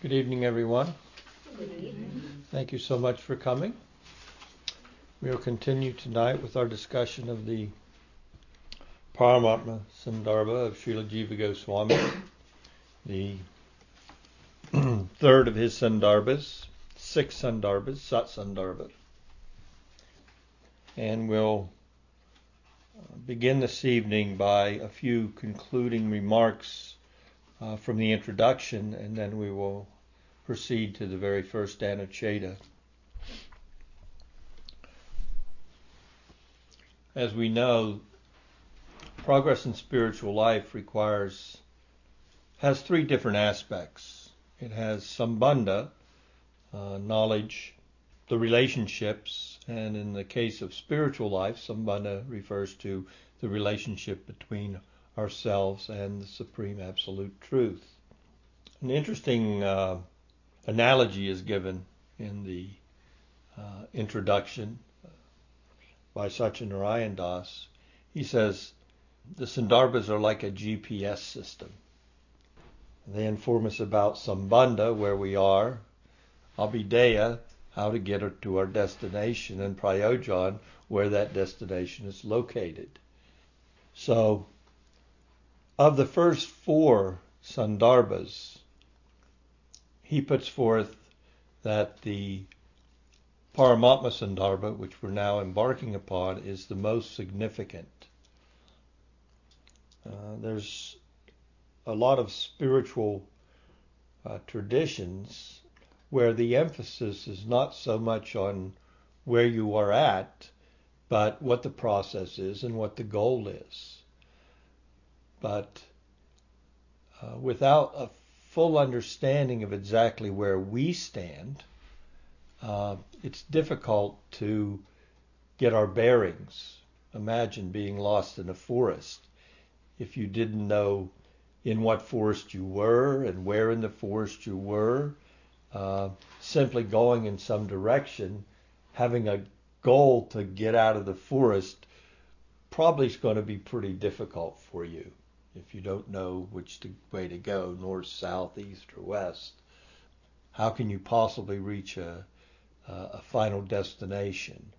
Good evening, everyone. Good evening. Thank you so much for coming. We'll continue tonight with our discussion of the Paramatma Sandarbha of Srila Jiva Goswami, the third of his Sandarbhas, six Sandarbhas, Sat Sandarbha. And we'll begin this evening by a few concluding remarks uh, from the introduction, and then we will proceed to the very first Anucheta. As we know, progress in spiritual life requires has three different aspects. It has sambandha, uh, knowledge, the relationships, and in the case of spiritual life, sambandha refers to the relationship between ourselves and the supreme absolute truth. An interesting uh, analogy is given in the uh, introduction by Satyanarayan Das. He says the Sandarbhas are like a GPS system. They inform us about Sambandha, where we are, Abhideya, how to get to our destination, and Prayojan, where that destination is located. So of the first four Sandarbhas, he puts forth that the Paramatma Sandarbha, which we're now embarking upon, is the most significant. Uh, there's a lot of spiritual uh, traditions where the emphasis is not so much on where you are at, but what the process is and what the goal is. But uh, without a full understanding of exactly where we stand, uh, it's difficult to get our bearings. Imagine being lost in a forest. If you didn't know in what forest you were and where in the forest you were, uh, simply going in some direction, having a goal to get out of the forest, probably is going to be pretty difficult for you if you don't know which way to go, north, south, east, or west, how can you possibly reach a, a final destination?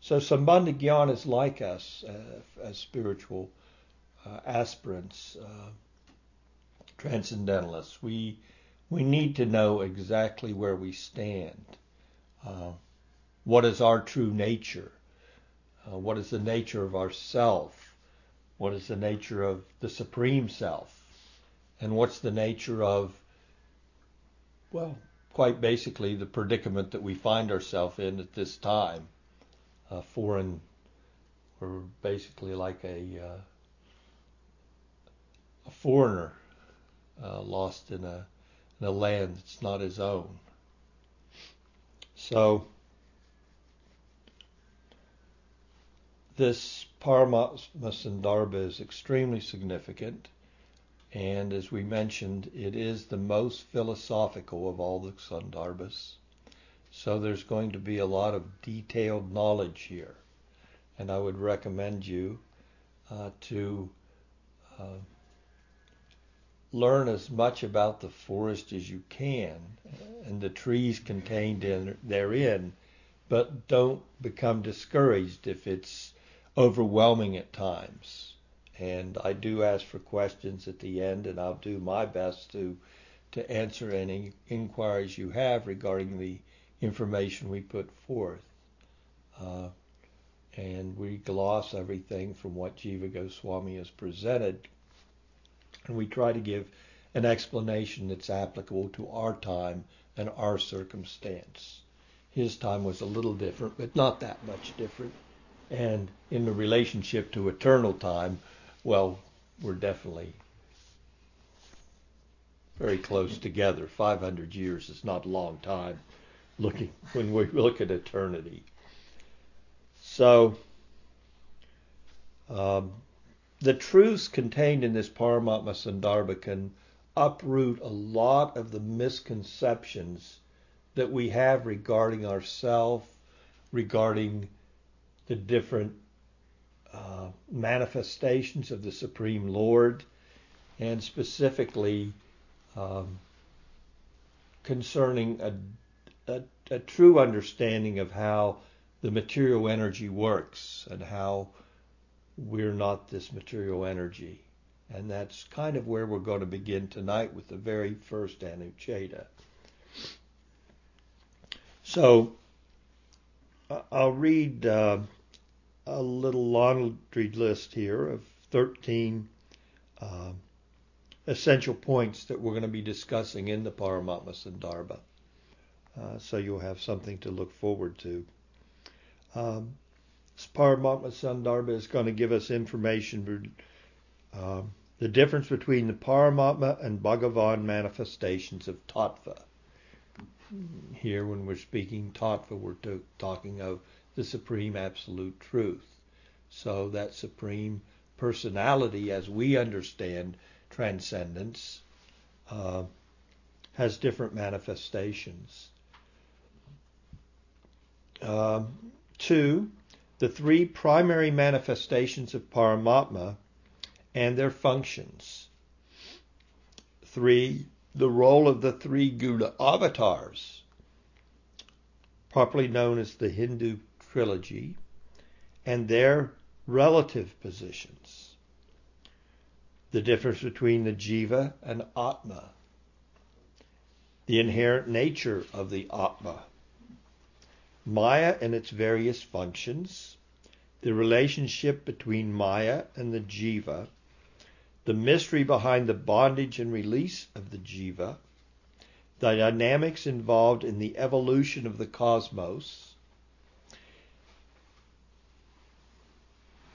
So Sambandha Gyan is like us uh, as spiritual uh, aspirants, uh, transcendentalists. We we need to know exactly where we stand. Uh, what is our true nature? Uh, what is the nature of our self? What is the nature of the Supreme Self? And what's the nature of, well, quite basically the predicament that we find ourselves in at this time? A foreign, we're basically like a, uh, a foreigner uh, lost in a, in a land that's not his own. So, this Paramatma Sandarbha is extremely significant, and as we mentioned, it is the most philosophical of all the Sandarbhas. So there's going to be a lot of detailed knowledge here, and I would recommend you uh, to uh, learn as much about the forest as you can and the trees contained in therein, but don't become discouraged if it's overwhelming at times. And I do ask for questions at the end, and I'll do my best to to answer any inquiries you have regarding the information we put forth. Uh, and we gloss everything from what Jiva Goswami has presented, and we try to give an explanation that's applicable to our time and our circumstance. His time was a little different, but not that much different. And in the relationship to eternal time, well, we're definitely very close together. 500 years is not a long time looking when we look at eternity. So, um, the truths contained in this Paramatma Sandarbha can uproot a lot of the misconceptions that we have regarding ourself, regarding the different uh, manifestations of the Supreme Lord, and specifically um, concerning a, a, a true understanding of how the material energy works and how we're not this material energy. And that's kind of where we're going to begin tonight with the very first Anucheta. So I'll read uh, a little laundry list here of 13 uh, essential points that we're going to be discussing in the Paramatma Sandarbha. Uh, so you'll have something to look forward to. Um, Paramatma Sandarbha is going to give us information, uh, the difference between the Paramatma and Bhagavan manifestations of Tattva. Here, when we're speaking Tattva, we're to, talking of the Supreme Absolute Truth. So that Supreme Personality, as we understand transcendence, uh, has different manifestations. Um, two, the three primary manifestations of Paramatma and their functions. Three, the role of the three Guna avatars, properly known as the Hindu trilogy, and their relative positions. The difference between the Jiva and Atma. The inherent nature of the Atma. Maya and its various functions, the relationship between Maya and the Jiva, the mystery behind the bondage and release of the Jiva, the dynamics involved in the evolution of the cosmos,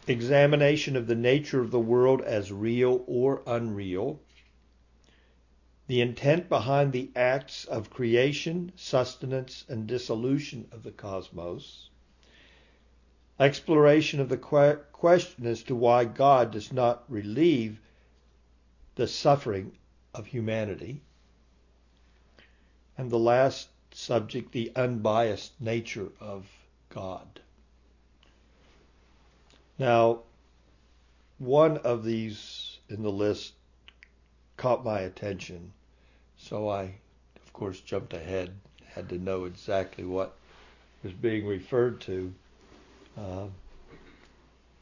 examination of the nature of the world as real or unreal, the intent behind the acts of creation, sustenance, and dissolution of the cosmos, exploration of the que- question as to why God does not relieve the suffering of humanity, and the last subject, the unbiased nature of God. Now, one of these in the list caught my attention so I, of course, jumped ahead, had to know exactly what was being referred to. Uh,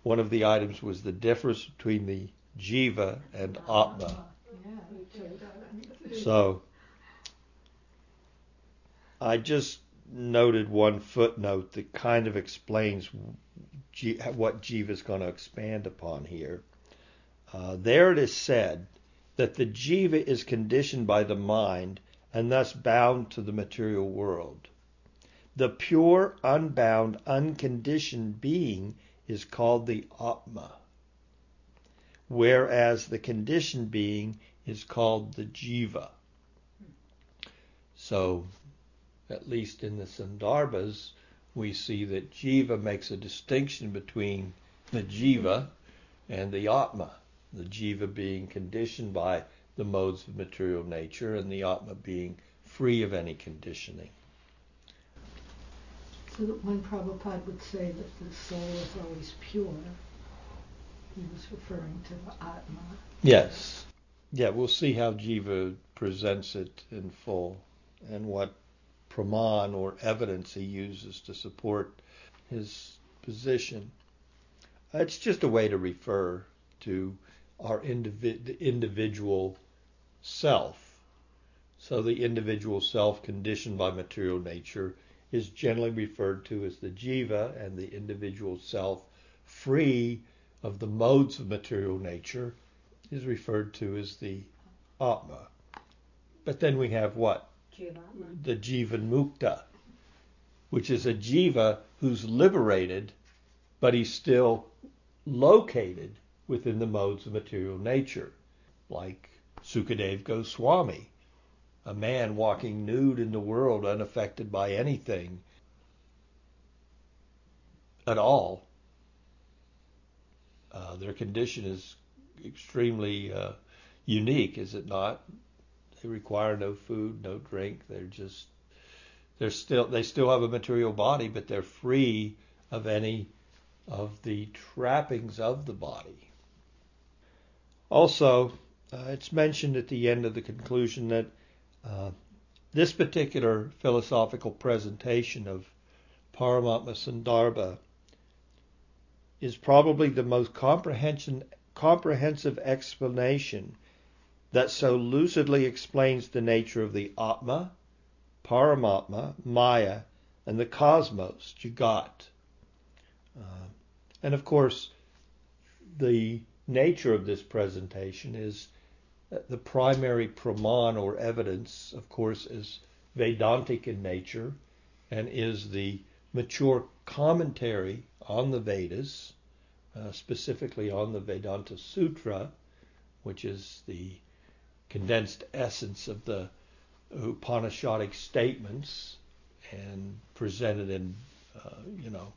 one of the items was the difference between the jiva and atma. So I just noted one footnote that kind of explains what jiva is going to expand upon here. Uh, there it is said that the jiva is conditioned by the mind and thus bound to the material world. The pure, unbound, unconditioned being is called the Atma, whereas the conditioned being is called the Jiva. So, at least in the Sandarbhas, we see that Jiva makes a distinction between the Jiva and the Atma the jiva being conditioned by the modes of material nature and the atma being free of any conditioning. So that when Prabhupada would say that the soul is always pure, he was referring to the Atma. Yes. Yeah, we'll see how Jiva presents it in full and what praman or evidence he uses to support his position. It's just a way to refer to our individ- individual self. So the individual self conditioned by material nature is generally referred to as the jiva, and the individual self free of the modes of material nature is referred to as the atma. But then we have what? The jivan mukta, which is a jiva who's liberated, but he's still located within the modes of material nature, like Sukadev Goswami, a man walking nude in the world unaffected by anything at all. Uh, their condition is extremely uh, unique, is it not? They require no food, no drink. They're just they're still they still have a material body, but they're free of any of the trappings of the body. Also, uh, it's mentioned at the end of the conclusion that uh, this particular philosophical presentation of Paramatma Sandarbha is probably the most comprehensive explanation that so lucidly explains the nature of the Atma, Paramatma, Maya, and the cosmos, Jagat. Uh, and of course, the nature of this presentation is the primary praman or evidence, of course, is Vedantic in nature and is the mature commentary on the Vedas, uh, specifically on the Vedanta Sutra, which is the condensed essence of the Upanishadic statements and presented in, uh, you know,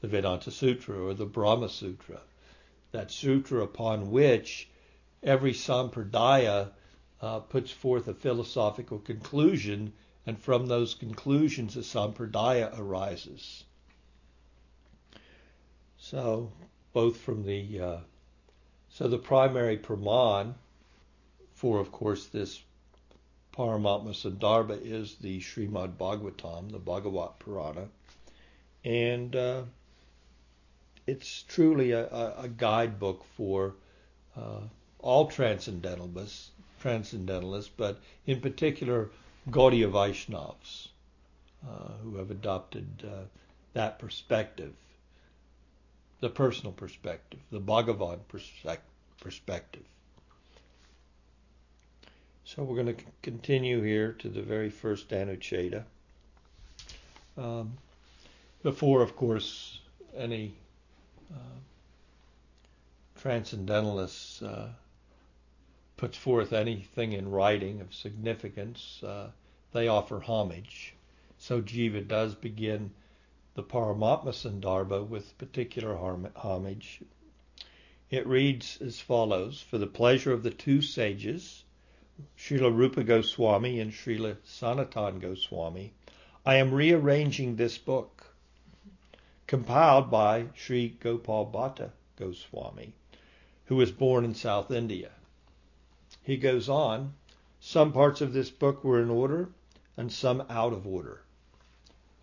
the Vedanta Sutra or the Brahma Sutra. That sutra upon which every sampradaya uh, puts forth a philosophical conclusion, and from those conclusions a sampradaya arises. So, both from the uh, so the primary praman for, of course, this Paramatma Sandarbha is the Srimad Bhagavatam, the Bhagavat Purana, and uh, it's truly a, a, guidebook for uh, all transcendentalists, transcendentalists, but in particular Gaudiya Vaishnavas, uh, who have adopted uh, that perspective, the personal perspective, the Bhagavan perspective. So we're going to continue here to the very first Anucheta. Um, before, of course, any uh, transcendentalists uh, puts forth anything in writing of significance, uh, they offer homage. So Jiva does begin the Paramatma Sandarbha with particular homage. It reads as follows For the pleasure of the two sages, Srila Rupa Goswami and Srila Sanatan Goswami, I am rearranging this book, compiled by Sri Gopal Bhatta Goswami, who was born in South India. He goes on, some parts of this book were in order and some out of order,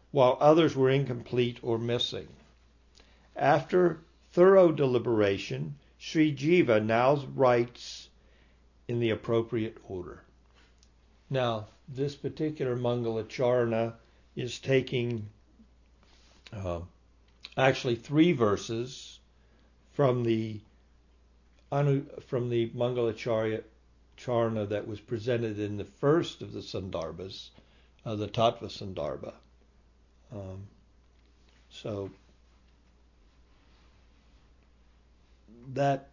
while others were incomplete or missing. After thorough deliberation, Sri Jiva now writes in the appropriate order. Now, this particular Mangalacharna is taking uh, actually three verses from the from the Mangalacharya charna that was presented in the first of the Sandarbhas, uh, the Tattva Sandarbha. Um, so that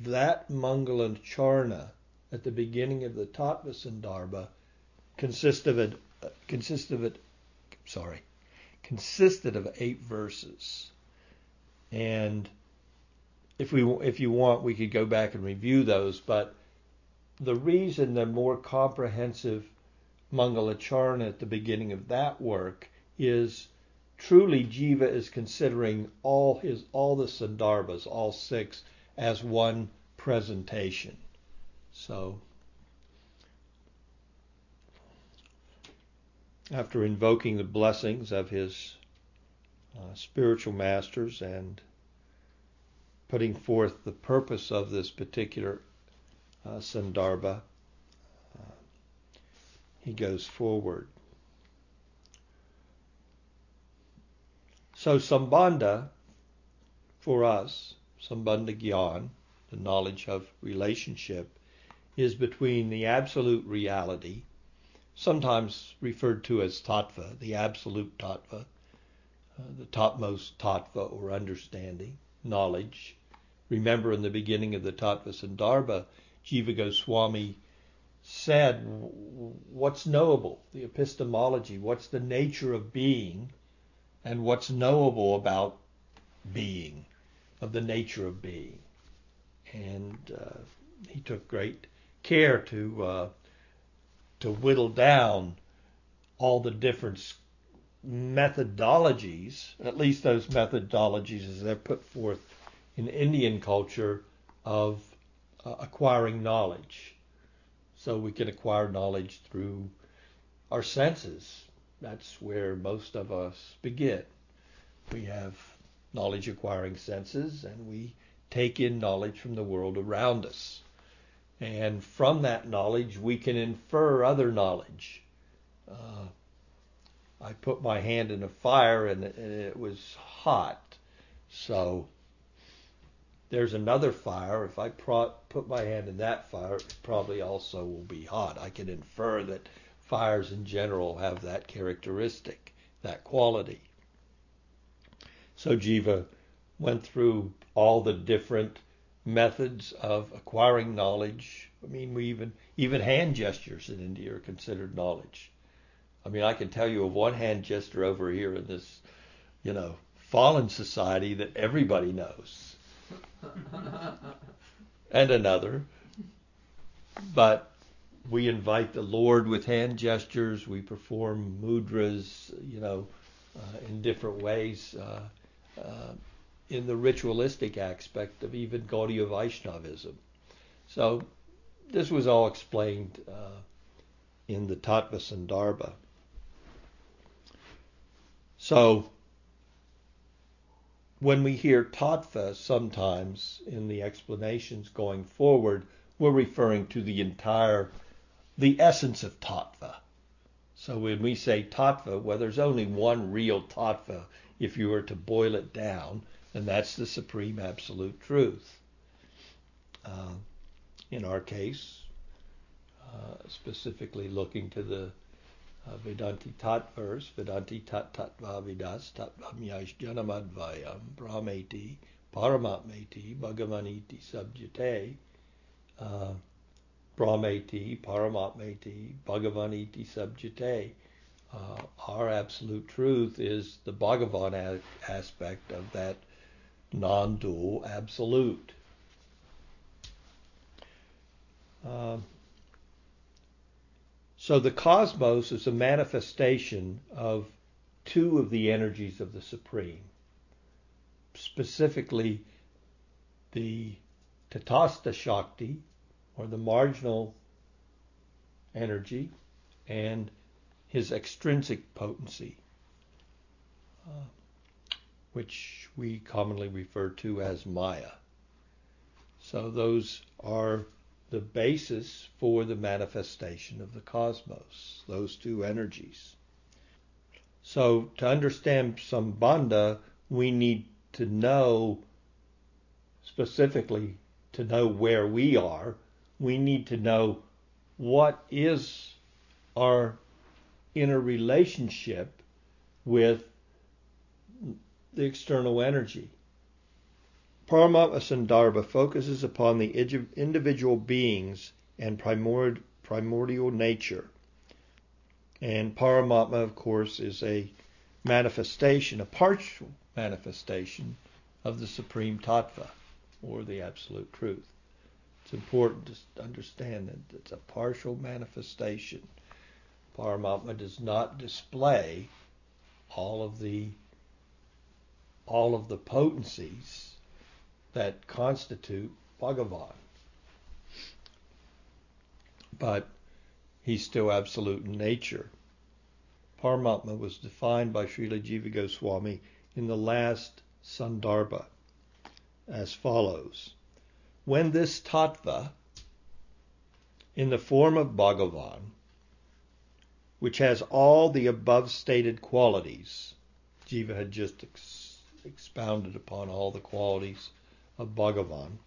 that Mangala Charna at the beginning of the Tattva Sandarbha consist of uh, consist of it sorry consisted of eight verses and if we if you want, we could go back and review those. But the reason the more comprehensive Mangalacharna at the beginning of that work is truly Jiva is considering all his all the Sandarbhas, all six, as one presentation. So after invoking the blessings of his uh, spiritual masters and putting forth the purpose of this particular uh, Sandarbha, uh, he goes forward. So Sambandha, for us, Sambandha Gyan, the knowledge of relationship, is between the absolute reality, sometimes referred to as tattva, the absolute tattva, uh, the topmost tattva or understanding, knowledge. Remember in the beginning of the Tattva Sandarbha, Jiva Goswami said, what's knowable? The epistemology, what's the nature of being, and what's knowable about being, of the nature of being. And uh, he took great care to uh, to whittle down all the different methodologies, at least those methodologies as they're put forth in Indian culture of uh, acquiring knowledge. So we can acquire knowledge through our senses. That's where most of us begin. We have knowledge acquiring senses and we take in knowledge from the world around us. And from that knowledge, we can infer other knowledge. Uh, I put my hand in a fire and, it was hot. So there's another fire. If I pro- put my hand in that fire, it probably also will be hot. I can infer that fires in general have that characteristic, that quality. So Jiva went through all the different methods of acquiring knowledge. I mean, we even even hand gestures in India are considered knowledge. I mean, I can tell you of one hand gesture over here in this, you know, fallen society that everybody knows, and another. But we invite the Lord with hand gestures. We perform mudras, you know, uh, in different ways. Uh, uh, in the ritualistic aspect of even Gaudiya Vaishnavism. So this was all explained uh, in the Tattva Sandarbha. So when we hear tattva sometimes in the explanations going forward, we're referring to the entire, the essence of tattva. So when we say tattva, well, there's only one real tattva if you were to boil it down, and that's the supreme absolute truth. Uh, in our case, uh, specifically looking to the uh, Vedanti Tat verse, Vedanti Tat Tattva Vidas Tattvam Yash Janamadvayam Brahmeti Paramatmeti Bhagavaniti Subjate uh, Brahmeti Paramatmeti Bhagavaniti Subjate uh, our absolute truth is the Bhagavan a- aspect of that non-dual absolute. Um, so the cosmos is a manifestation of two of the energies of the Supreme, specifically the Tatastha Shakti, or the marginal energy, and his extrinsic potency, uh, which we commonly refer to as Maya. So those are the basis for the manifestation of the cosmos, those two energies. So to understand Sambandha, we need to know specifically to know where we are, we need to know what is our inner relationship with the external energy. Paramatma Sandarbha focuses upon the individual beings and primordial nature. And Paramatma, of course, is a manifestation, a partial manifestation of the Supreme Tattva, or the Absolute Truth. It's important to understand that it's a partial manifestation. Paramatma does not display all of the all of the potencies that constitute Bhagavan. But he's still absolute in nature. Paramatma was defined by Srila Jiva Goswami in the last Sandarbha as follows. When this tattva, in the form of Bhagavan, which has all the above stated qualities. Jiva had just ex- expounded upon all the qualities of Bhagavan,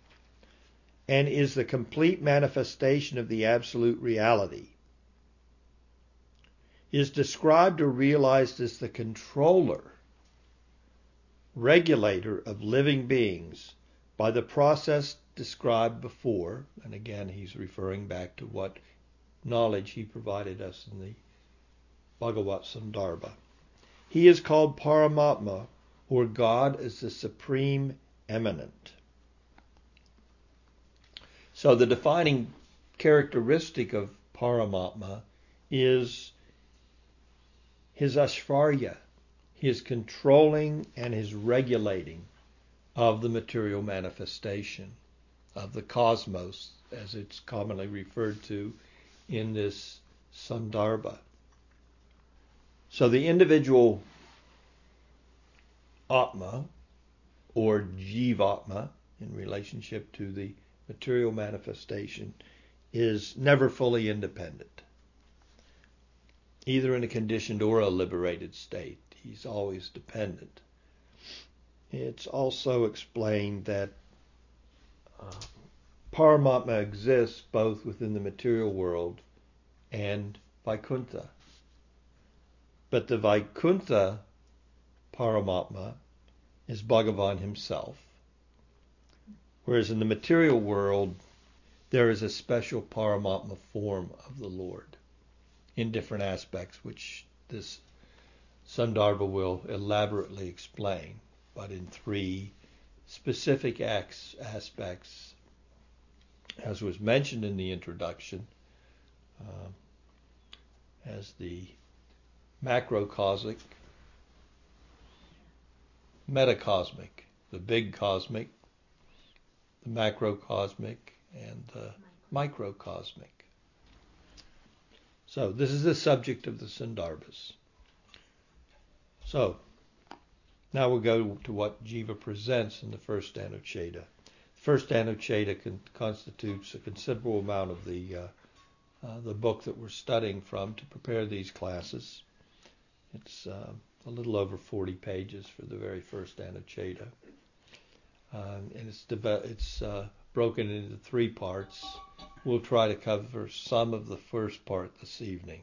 and is the complete manifestation of the absolute reality. Is described or realized as the controller, regulator of living beings by the process described before, and again he's referring back to what knowledge he provided us in the Bhagavat Sandarbha. He is called Paramatma, or God as the Supreme Immanent. So the defining characteristic of Paramatma is his aishvarya, his controlling and his regulating of the material manifestation of the cosmos, as it's commonly referred to in this Sandarbha. So the individual Atma or Jivatma in relationship to the material manifestation is never fully independent, either in a conditioned or a liberated state. He's always dependent. It's also explained that uh, Paramatma exists both within the material world and Vaikuntha. But the Vaikuntha Paramatma is Bhagavan himself. Whereas in the material world, there is a special Paramatma form of the Lord in different aspects, which this Sandarbha will elaborately explain, but in three specific acts, aspects, as was mentioned in the introduction, uh, as the macrocosmic, metacosmic, the big cosmic, the macrocosmic, and the microcosmic. So this is the subject of the Sandarbhas. So now we'll go to what Jiva presents in the first Anucheta. The first Anucheta con- constitutes a considerable amount of the uh, uh, the book that we're studying from to prepare these classes. It's uh, a little over 40 pages for the very first Anucheta. Um, and it's, it's uh, broken into three parts. We'll try to cover some of the first part this evening.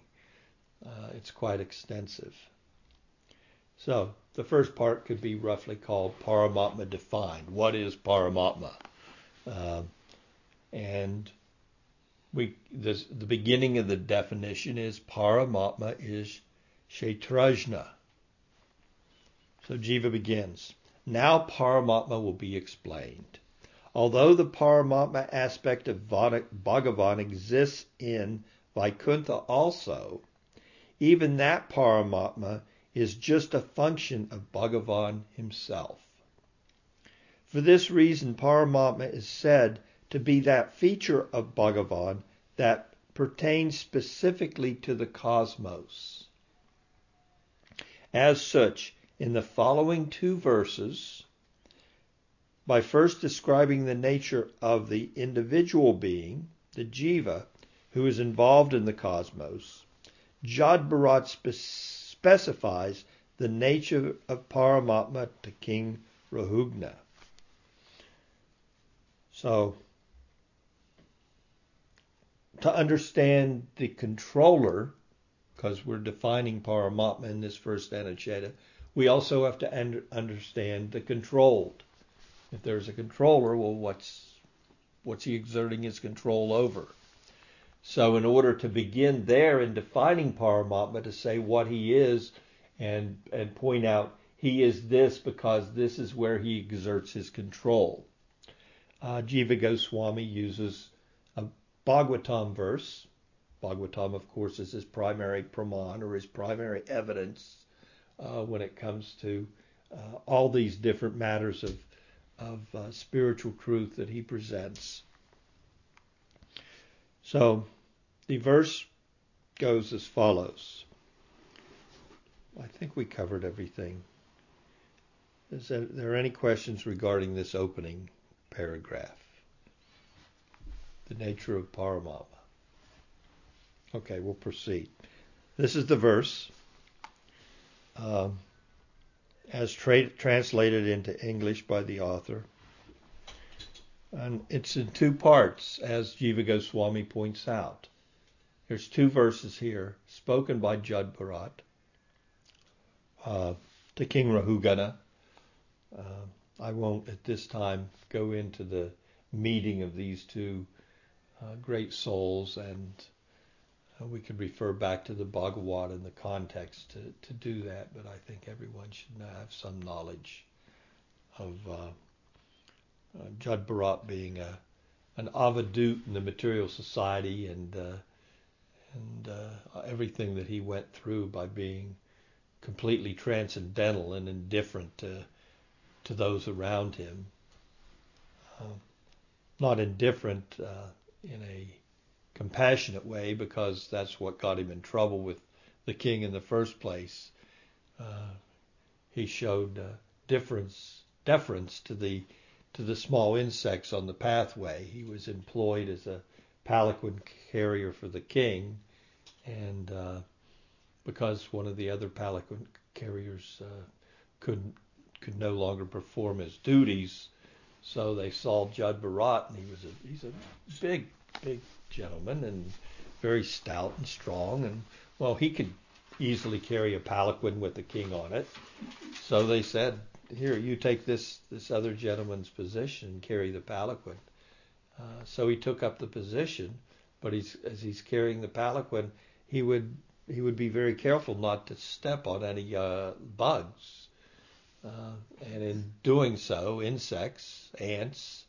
Uh, it's quite extensive. So, the first part could be roughly called Paramatma defined. What is Paramatma? Uh, and we this, the beginning of the definition is Paramatma is Kshetrajna. So Jiva begins. Now Paramatma will be explained. Although the Paramatma aspect of Bhagavan exists in Vaikuntha also, even that Paramatma is just a function of Bhagavan himself. For this reason, Paramatma is said to be that feature of Bhagavan that pertains specifically to the cosmos. As such, in the following two verses, by first describing the nature of the individual being, the jiva, who is involved in the cosmos, Jad specifies the nature of Paramatma to King Rahugana. So, to understand the controller, because we're defining Paramatma in this first Anucheta, we also have to understand the controlled. If there's a controller, well, what's what's he exerting his control over? So, in order to begin there in defining Paramatma, to say what he is and and point out he is this because this is where he exerts his control. Uh, Jiva Goswami uses a Bhagavatam verse. Bhagavatam, of course, is his primary praman or his primary evidence uh, when it comes to uh, all these different matters of, of uh, spiritual truth that he presents. So the verse goes as follows. I think we covered everything. Is there, there any questions regarding this opening paragraph? the nature of Paramatma. Okay, we'll proceed. This is the verse um, as tra- translated into English by the author. And it's in two parts, as Jiva Goswami points out. There's two verses here spoken by Jad Bharat uh, to King Rahugana. Uh, I won't at this time go into the meeting of these two uh, great souls, and uh, we could refer back to the Bhagavad in the context to, to do that, but I think everyone should have some knowledge of uh, uh, Bharat being a, an avadhut in the material society and uh, and uh, everything that he went through by being completely transcendental and indifferent to to those around him. Uh, not indifferent uh, in a compassionate way because that's what got him in trouble with the king in the first place. Uh, he showed uh, difference, deference to the to the small insects on the pathway. He was employed as a palanquin carrier for the king, and uh, because one of the other palanquin carriers uh, could could no longer perform his duties, so they saw Jad Bharat, and he was a he's a big big gentleman and very stout and strong, and well he could easily carry a palanquin with the king on it. So they said, "Here, you take this this other gentleman's position and carry the palanquin." Uh, so he took up the position, but he's as he's carrying the palanquin, he would he would be very careful not to step on any uh, bugs, uh, and in doing so, insects, ants.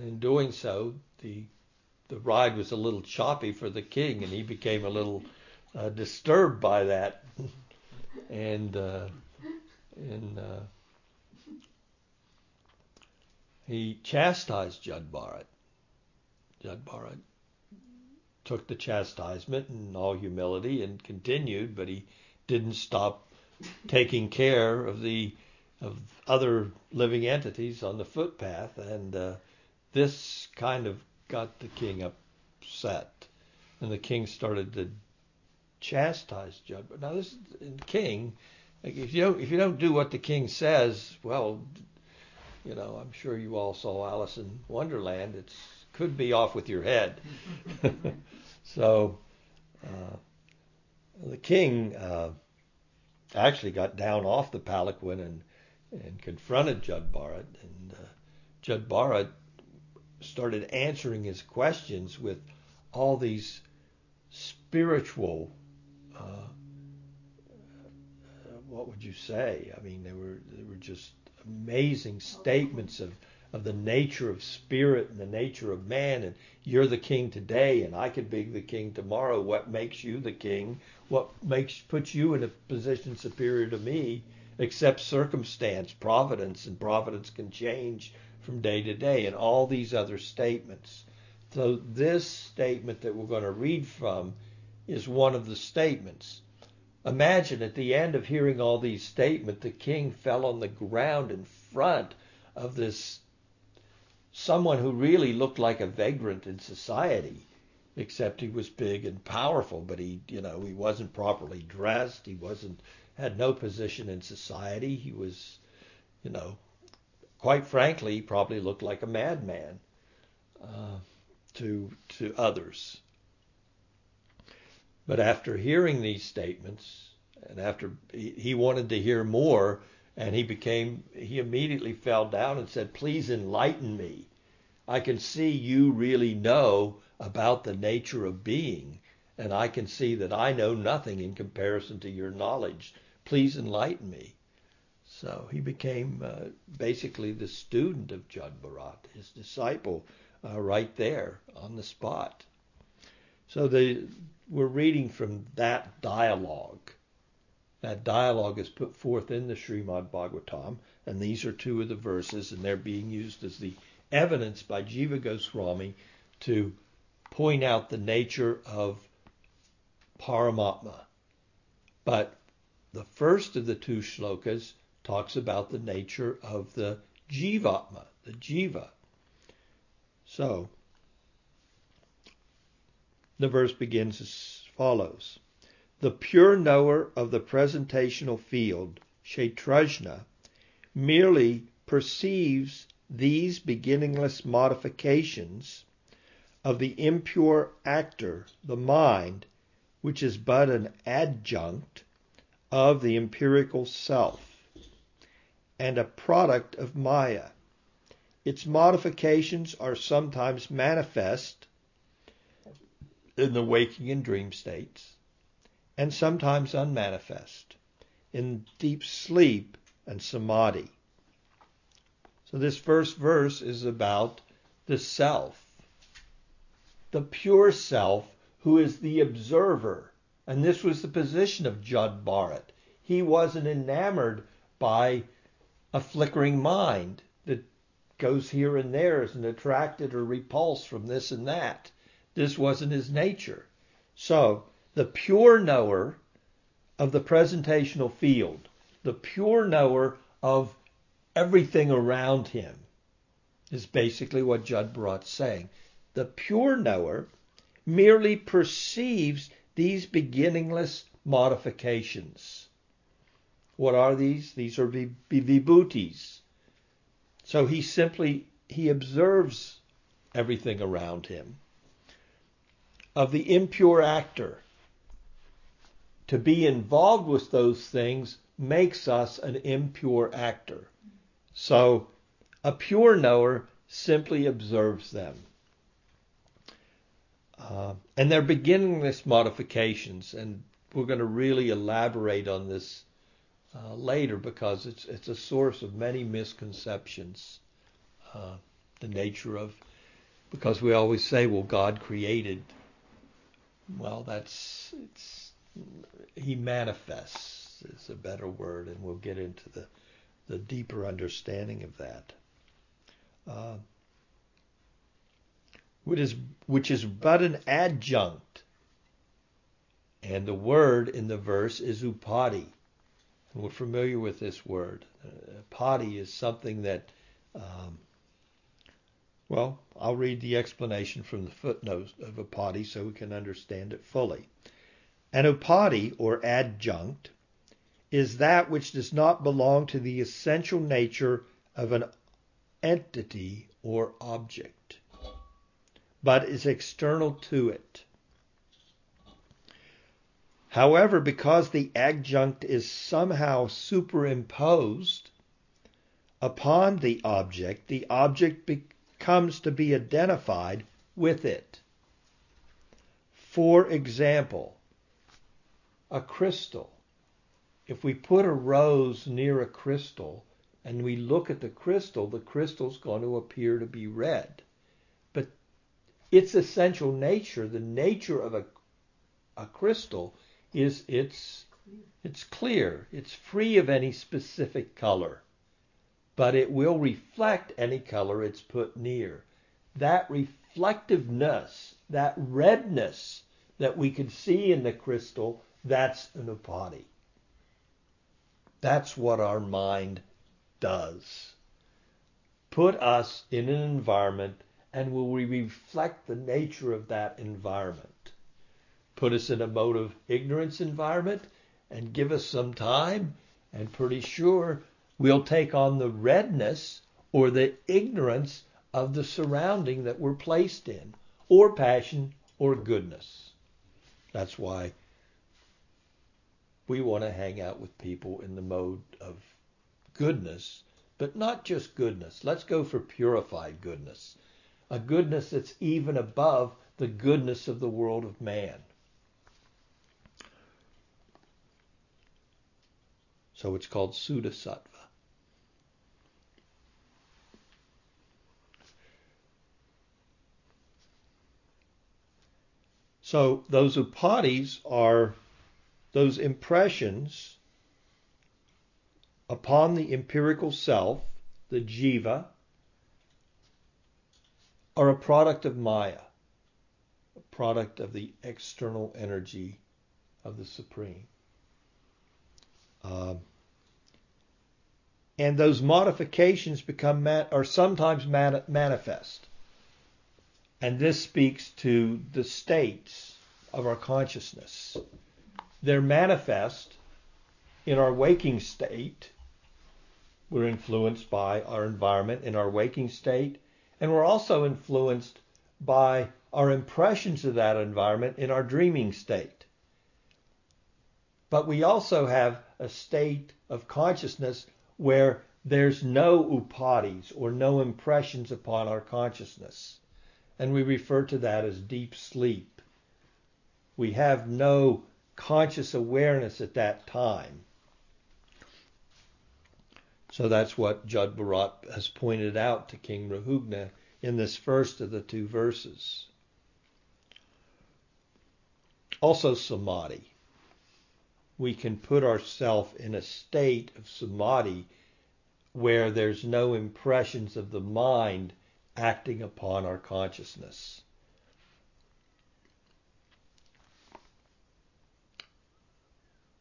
In doing so, the the ride was a little choppy for the king, and he became a little uh, disturbed by that, and uh, and uh, he chastised Jad Bharat. Jad Bharat took the chastisement in all humility and continued, but he didn't stop taking care of the of other living entities on the footpath, and uh, this kind of got the king upset, and the king started to chastise Jad. But now this is king. If you don't if you don't do what the king says, well, you know, I'm sure you all saw Alice in Wonderland. It could be off with your head. so uh, the king uh, actually got down off the palanquin and and confronted Jad Bharat, and uh, Jad Bharat started answering his questions with all these spiritual uh, what would you say? I mean, they were they were just amazing statements of of the nature of spirit and the nature of man and you're the king today and I could be the king tomorrow. What makes you the king? What makes puts you in a position superior to me except circumstance, providence, and providence can change from day to day, and all these other statements. So, this statement that we're going to read from is one of the statements. Imagine at the end of hearing all these statements, the king fell on the ground in front of this someone who really looked like a vagrant in society, except he was big and powerful, but he, you know, he wasn't properly dressed. He wasn't had no position in society. He was, you know, quite frankly, he probably looked like a madman uh, to to others. But after hearing these statements, and after he, he wanted to hear more, and he became he immediately fell down and said, "Please enlighten me. I can see you really know about the nature of being, and I can see that I know nothing in comparison to your knowledge. Please enlighten me." So he became uh, basically the student of Jad his disciple, uh, right there on the spot. So the, we're reading from that dialogue. That dialogue is put forth in the Srimad Bhagavatam, and these are two of the verses, and they're being used as the evidence by Jiva Goswami to point out the nature of Paramatma. But the first of the two shlokas talks about the nature of the jivatma, the jiva. So, the verse begins as follows The pure knower of the presentational field, Kshetrajna, merely perceives these beginningless modifications of the impure actor, the mind, which is but an adjunct of the empirical self and a product of Maya. Its modifications are sometimes manifest in the waking and dream states, and sometimes unmanifest in deep sleep and samadhi. So, this first verse is about the self, the pure self who is the observer. And this was the position of Jud Bharat. He wasn't enamored by a flickering mind that goes here and there, isn't attracted or repulsed from this and that. This wasn't his nature. So, the pure knower of the presentational field, the pure knower of everything around him, is basically what Jad Bharat's saying. The pure knower merely perceives these beginningless modifications. What are these? These are vibhutis. So he simply he observes everything around him. Of the impure actor, to be involved with those things makes us an impure actor. So a pure knower simply observes them. Uh, and they're beginningless modifications, and we're going to really elaborate on this uh, later because it's it's a source of many misconceptions. Uh, the nature of because we always say, well, God created. Well, that's it's he manifests is a better word, and we'll get into the the deeper understanding of that. Uh, which is which is but an adjunct. And the word in the verse is upadi. And we're familiar with this word. Uh, is something that, um, well, I'll read the explanation from the footnotes of upadi so we can understand it fully. An upadi, or adjunct, is that which does not belong to the essential nature of an entity or object but is external to it. However, because the adjunct is somehow superimposed upon the object, the object becomes to be identified with it. For example, a crystal. If we put a rose near a crystal and we look at the crystal, the crystal's going to appear to be red But its essential nature, the nature of a, a crystal, is it's, it's clear, it's free of any specific color, but it will reflect any color it's put near. That reflectiveness, that redness that we can see in the crystal, that's an upadi. That's what our mind does. Put us in an environment and will we reflect the nature of that environment? Put us in a mode of ignorance environment and give us some time, and pretty sure we'll take on the redness or the ignorance of the surrounding that we're placed in, or passion or goodness. That's why we want to hang out with people in the mode of goodness, but not just goodness. Let's go for purified goodness a goodness that's even above the goodness of the world of man. So it's called Sudasattva. So those upadis are those impressions upon the empirical self, the jiva, are a product of Maya, a product of the external energy of the Supreme. Um, and those modifications become are sometimes man- manifest. And this speaks to the states of our consciousness. They're manifest in our waking state. We're influenced by our environment in our waking state and we're also influenced by our impressions of that environment in our dreaming state. But we also have a state of consciousness where there's no upadis or no impressions upon our consciousness. And we refer to that as deep sleep. We have no conscious awareness at that time. So that's what Jad Bharat has pointed out to King Rahugana in this first of the two verses. Also, samadhi. We can put ourselves in a state of samadhi where there's no impressions of the mind acting upon our consciousness.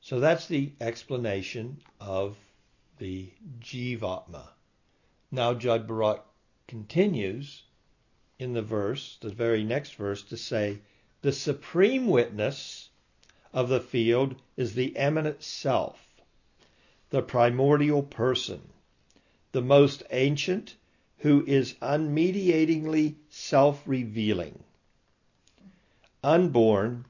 So that's the explanation of the Jivatma. Now Bharat continues in the verse, the very next verse, to say, the supreme witness of the field is the immanent self, the primordial person, the most ancient, who is unmediatingly self revealing. Unborn,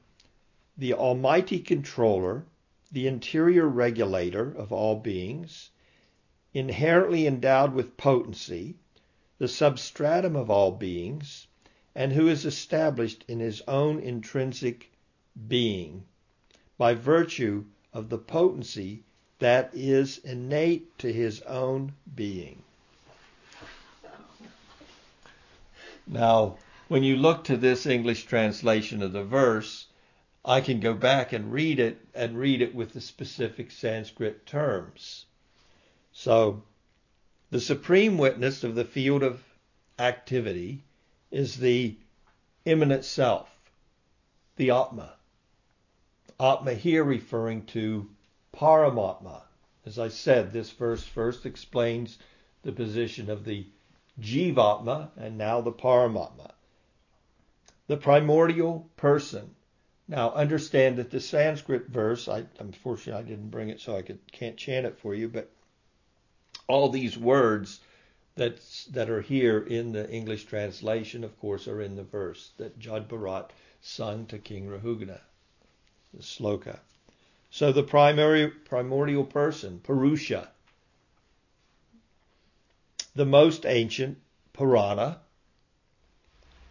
the almighty controller, the interior regulator of all beings, inherently endowed with potency, the substratum of all beings, and who is established in his own intrinsic being by virtue of the potency that is innate to his own being. Now, when you look to this English translation of the verse, I can go back and read it and read it with the specific Sanskrit terms. So, the supreme witness of the field of activity is the immanent self, the Atma. Atma here referring to Paramatma. As I said, this verse first explains the position of the Jivatma and now the Paramatma. The primordial person. Now understand that the Sanskrit verse, I, unfortunately I didn't bring it so I could, can't chant it for you, but all these words that that are here in the English translation, of course, are in the verse that Jad Bharat sung to King Rahugana, the sloka. So the primary primordial person, Purusha, the most ancient, Purana,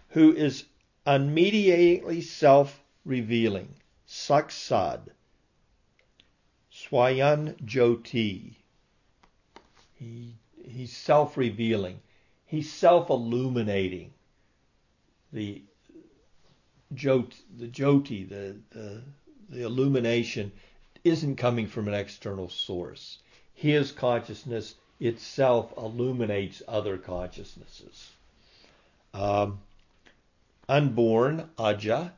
who is unmediatedly self-revealing, Saksad, Swayam Jyoti. He he's self-revealing. He's self-illuminating. The jot, the jyoti, the, the the illumination isn't coming from an external source. His consciousness itself illuminates other consciousnesses. Um, unborn, Aja,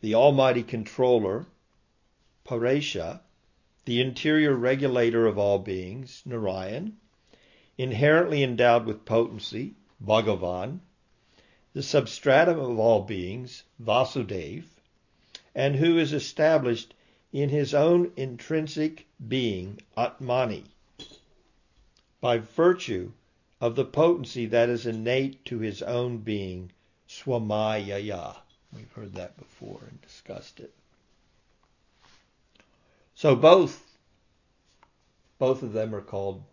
the Almighty Controller, Paresha, the interior regulator of all beings, Narayan, inherently endowed with potency, Bhagavan, the substratum of all beings, Vasudev, and who is established in his own intrinsic being, Atmani, by virtue of the potency that is innate to his own being, Swamayaya. We've heard that before and discussed it. So both both of them are called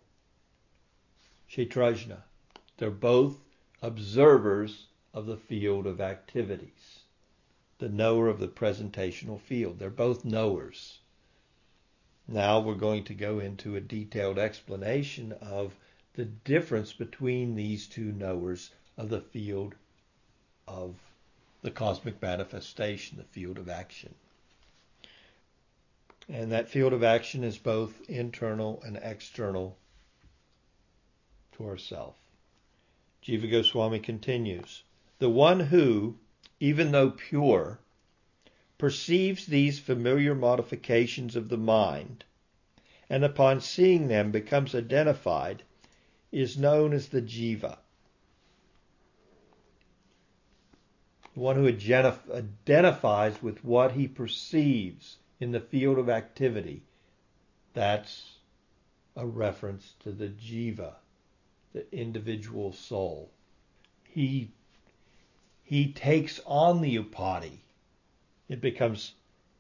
Kshetrajna. They're both observers of the field of activities, the knower of the presentational field. They're both knowers. Now we're going to go into a detailed explanation of the difference between these two knowers of the field of the cosmic manifestation, the field of action. And that field of action is both internal and external to ourself. Jiva Goswami continues, the one who, even though pure, perceives these familiar modifications of the mind, and upon seeing them becomes identified, is known as the jiva. The one who identifies with what he perceives in the field of activity, that's a reference to the jiva the individual soul. He he takes on the upadi. It becomes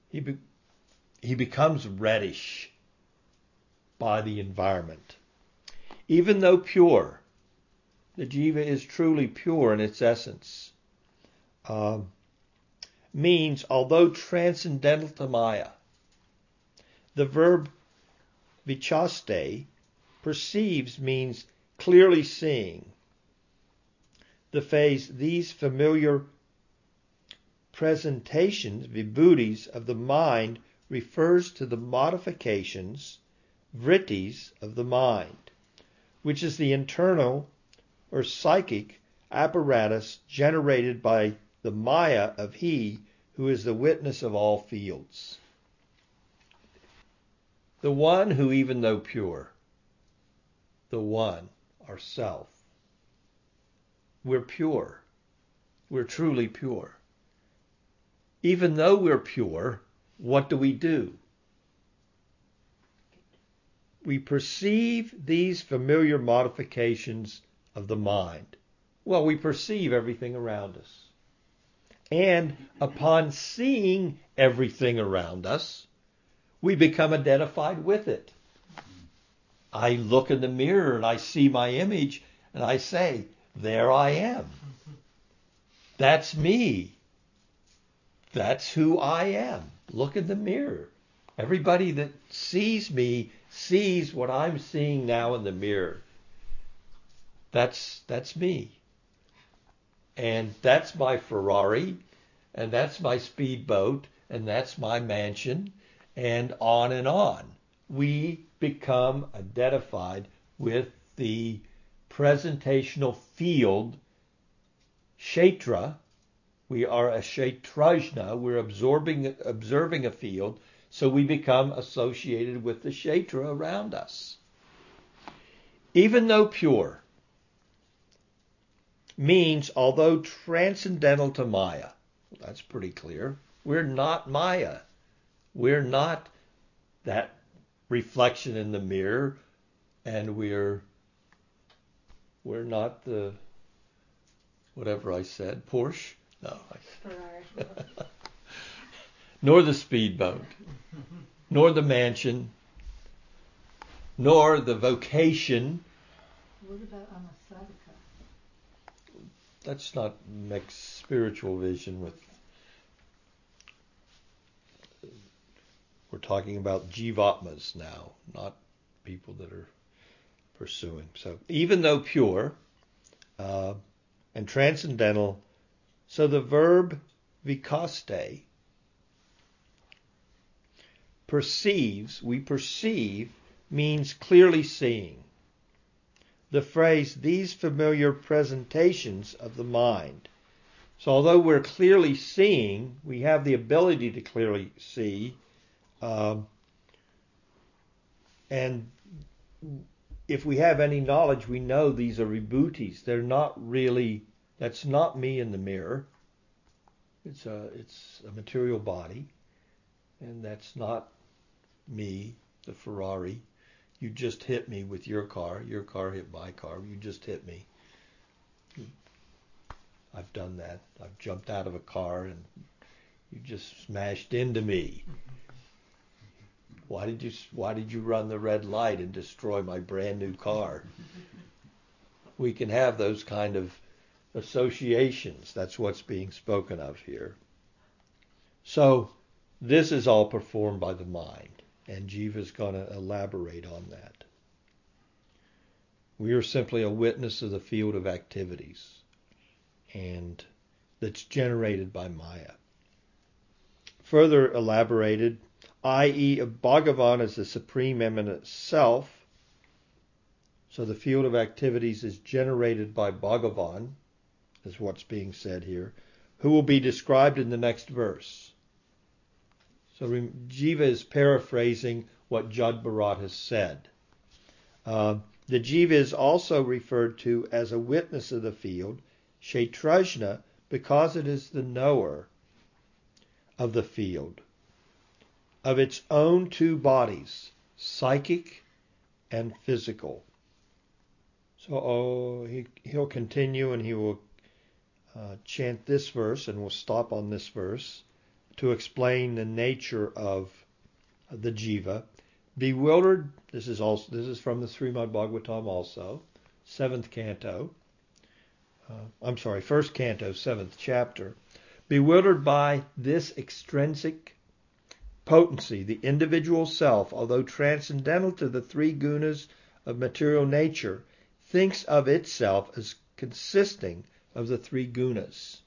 he be, he becomes reddish by the environment. Even though pure, the jiva is truly pure in its essence. Um, means although transcendental to Maya, the verb vichaste perceives means clearly seeing. The phrase, these familiar presentations, vibhutis, of the mind refers to the modifications, vrittis, of the mind, which is the internal or psychic apparatus generated by the Maya of He who is the witness of all fields. The one who, even though pure, the one, ourself, we're pure. We're truly pure. Even though we're pure, what do we do? We perceive these familiar modifications of the mind. Well, we perceive everything around us. And upon seeing everything around us, we become identified with it. I look in the mirror and I see my image and I say, there I am. That's me. That's who I am. Look in the mirror. Everybody that sees me sees what I'm seeing now in the mirror. That's that's me. And that's my Ferrari, and that's my speedboat, and that's my mansion, and on and on. We become identified with the presentational field, Kshetra. We are a Kshetrajna. We're absorbing, observing a field, so we become associated with the Kshetra around us. Even though pure means, although transcendental to Maya, that's pretty clear, we're not Maya. We're not that reflection in the mirror, and we're we're not the whatever I said, Porsche. No, I, nor the speedboat, nor the mansion, nor the vocation. What about anasadika? Let's not mix spiritual vision with We're talking about jivatmas now, not people that are pursuing. So even though pure uh, and transcendental, so the verb vikaste perceives, we perceive, means clearly seeing. The phrase, these familiar presentations of the mind. So although we're clearly seeing, we have the ability to clearly see, um, and if we have any knowledge, we know these are vibhutis. They're not really. That's not me in the mirror. It's a it's a material body, and that's not me, the Ferrari. You just hit me with your car. Your car hit my car. You just hit me. I've done that. I've jumped out of a car and you just smashed into me. Mm-hmm. Why did you Why did you run the red light and destroy my brand new car? We can have those kind of associations. That's what's being spoken of here. So this is all performed by the mind, and Jiva is going to elaborate on that. We are simply a witness of the field of activities, and that's generated by Maya. Further elaborated i.e., Bhagavan is the supreme immanent self. So the field of activities is generated by Bhagavan, is what's being said here, who will be described in the next verse. So Jiva is paraphrasing what Jad Bharat has said. Uh, the Jiva is also referred to as a witness of the field, Kshetrajna, because it is the knower of the field of its own two bodies, psychic and physical. So oh, he, he'll continue and he will uh, chant this verse, and we'll stop on this verse to explain the nature of the jiva. Bewildered. This is also this is from the Srimad Bhagavatam also, seventh canto. Uh, I'm sorry, first canto, seventh chapter. Bewildered by this extrinsic potency, the individual self, although transcendental to the three gunas of material nature, thinks of itself as consisting of the three gunas,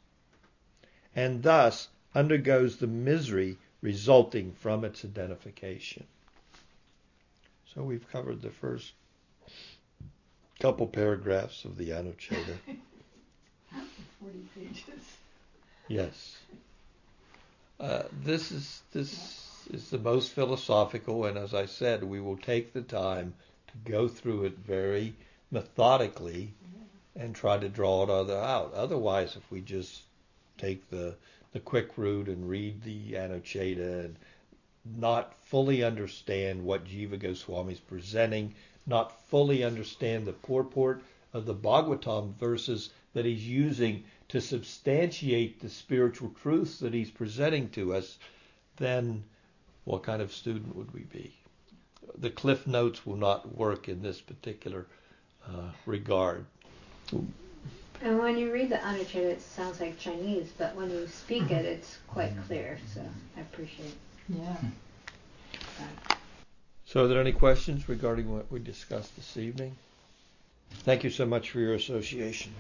and thus undergoes the misery resulting from its identification. So we've covered the first couple paragraphs of the Anuccheda. Forty pages. Yes. Uh, this is this is the most philosophical, and as I said, we will take the time to go through it very methodically and try to draw it other out. Otherwise, if we just take the the quick route and read the Anuccheda and not fully understand what Jiva Goswami is presenting, not fully understand the purport of the Bhagavatam verses that he's using to substantiate the spiritual truths that he's presenting to us, then what kind of student would we be? The cliff notes will not work in this particular uh, regard. And when you read the Anuccheda, it sounds like Chinese, but when you speak it, it's quite clear. So I appreciate it. Yeah. So, are there any questions regarding what we discussed this evening? Thank you so much for your association.